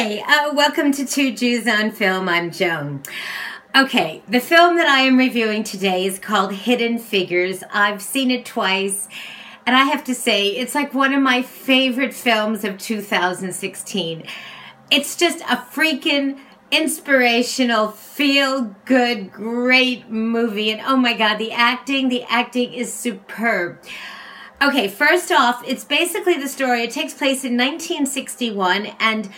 Hey, uh, welcome to Two Jews on Film. I'm Joan. Okay, the film that I am reviewing today is called Hidden Figures. I've seen it twice, and I have to say, it's like one of my favorite films of 2016. It's just a freaking inspirational, feel good, great movie. And oh my God, the acting, the acting is superb. Okay, first off, it's basically the story. It takes place in 1961, and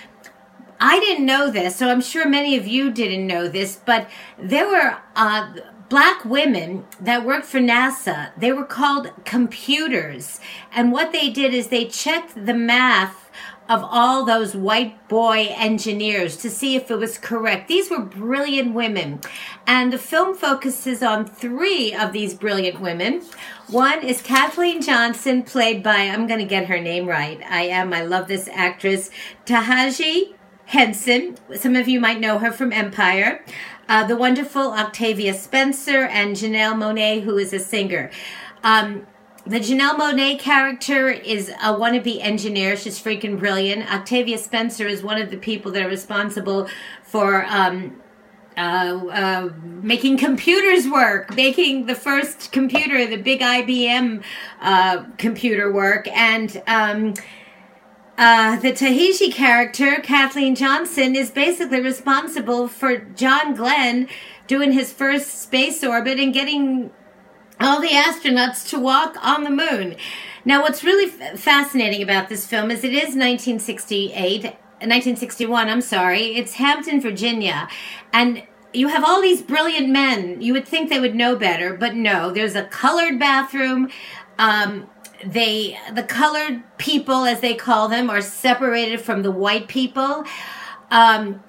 I didn't know this, so I'm sure many of you didn't know this, but there were uh, black women that worked for NASA. They were called computers. And what they did is they checked the math of all those white boy engineers to see if it was correct. These were brilliant women. And the film focuses on three of these brilliant women. One is Kathleen Johnson, played by, I'm going to get her name right. I am. I love this actress. Taraji Henson. Some of you might know her from Empire. Uh, the wonderful Octavia Spencer and Janelle Monáe, who is a singer. Um, the Janelle Monáe character is a wannabe engineer. She's freaking brilliant. Octavia Spencer is one of the people that are responsible for um, uh, uh, making computers work, making the first computer, the big IBM uh, computer work, and um, uh, the Taraji character, Kathleen Johnson, is basically responsible for John Glenn doing his first space orbit and getting all the astronauts to walk on the moon. Now, what's really f- fascinating about this film is it is 1968, 1961, I'm sorry. It's Hampton, Virginia. And you have all these brilliant men. You would think they would know better, but no. There's a colored bathroom. Um, they the colored people as they call them are separated from the white people um,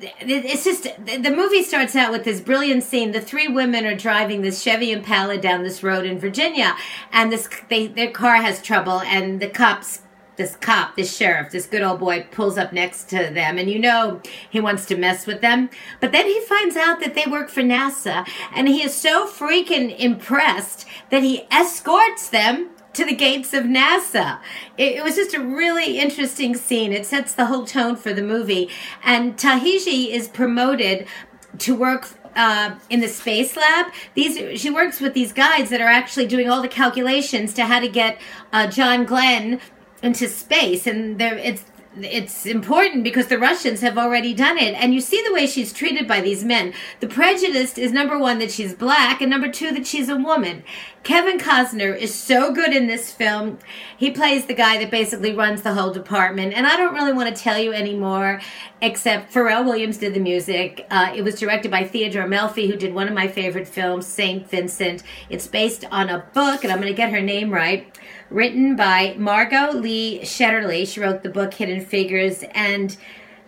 it's just the movie starts out with this brilliant scene the three women are driving this chevy impala down this road in virginia and this they, their car has trouble and the cops this cop, this sheriff, this good old boy pulls up next to them, and you know he wants to mess with them. But then he finds out that they work for NASA, and he is so freaking impressed that he escorts them to the gates of NASA. It, it, was just a really interesting scene. It sets the whole tone for the movie. And Taraji is promoted to work uh, in the space lab. These she works with these guys that are actually doing all the calculations to how to get uh, John Glenn into space, and it's it's important because the Russians have already done it. And you see the way she's treated by these men. The prejudice is number one, that she's black, and number two, that she's a woman. Kevin Costner is so good in this film. He plays the guy that basically runs the whole department. And I don't really want to tell you anymore, except Pharrell Williams did the music. Uh, it was directed by Theodore Melfi, who did one of my favorite films, St. Vincent. It's based on a book, and I'm going to get her name right written by Margot Lee Shetterly. She wrote the book Hidden Figures. And,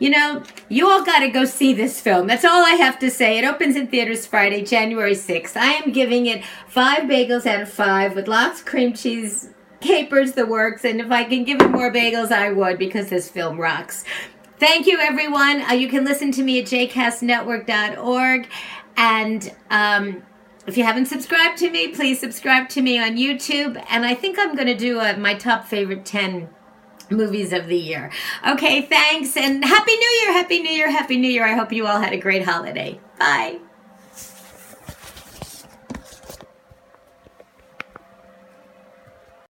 you know, you all got to go see this film. That's all I have to say. It opens in theaters Friday, January 6th. I am giving it five bagels out of five with lots of cream cheese, capers, the works. And if I can give it more bagels, I would because this film rocks. Thank you, everyone. Uh, you can listen to me at jcastnetwork.org. And, um, if you haven't subscribed to me, please subscribe to me on YouTube. And I think I'm going to do a, uh, my top favorite 10 movies of the year. Okay, thanks. And Happy New Year, Happy New Year, Happy New Year. I hope you all had a great holiday. Bye.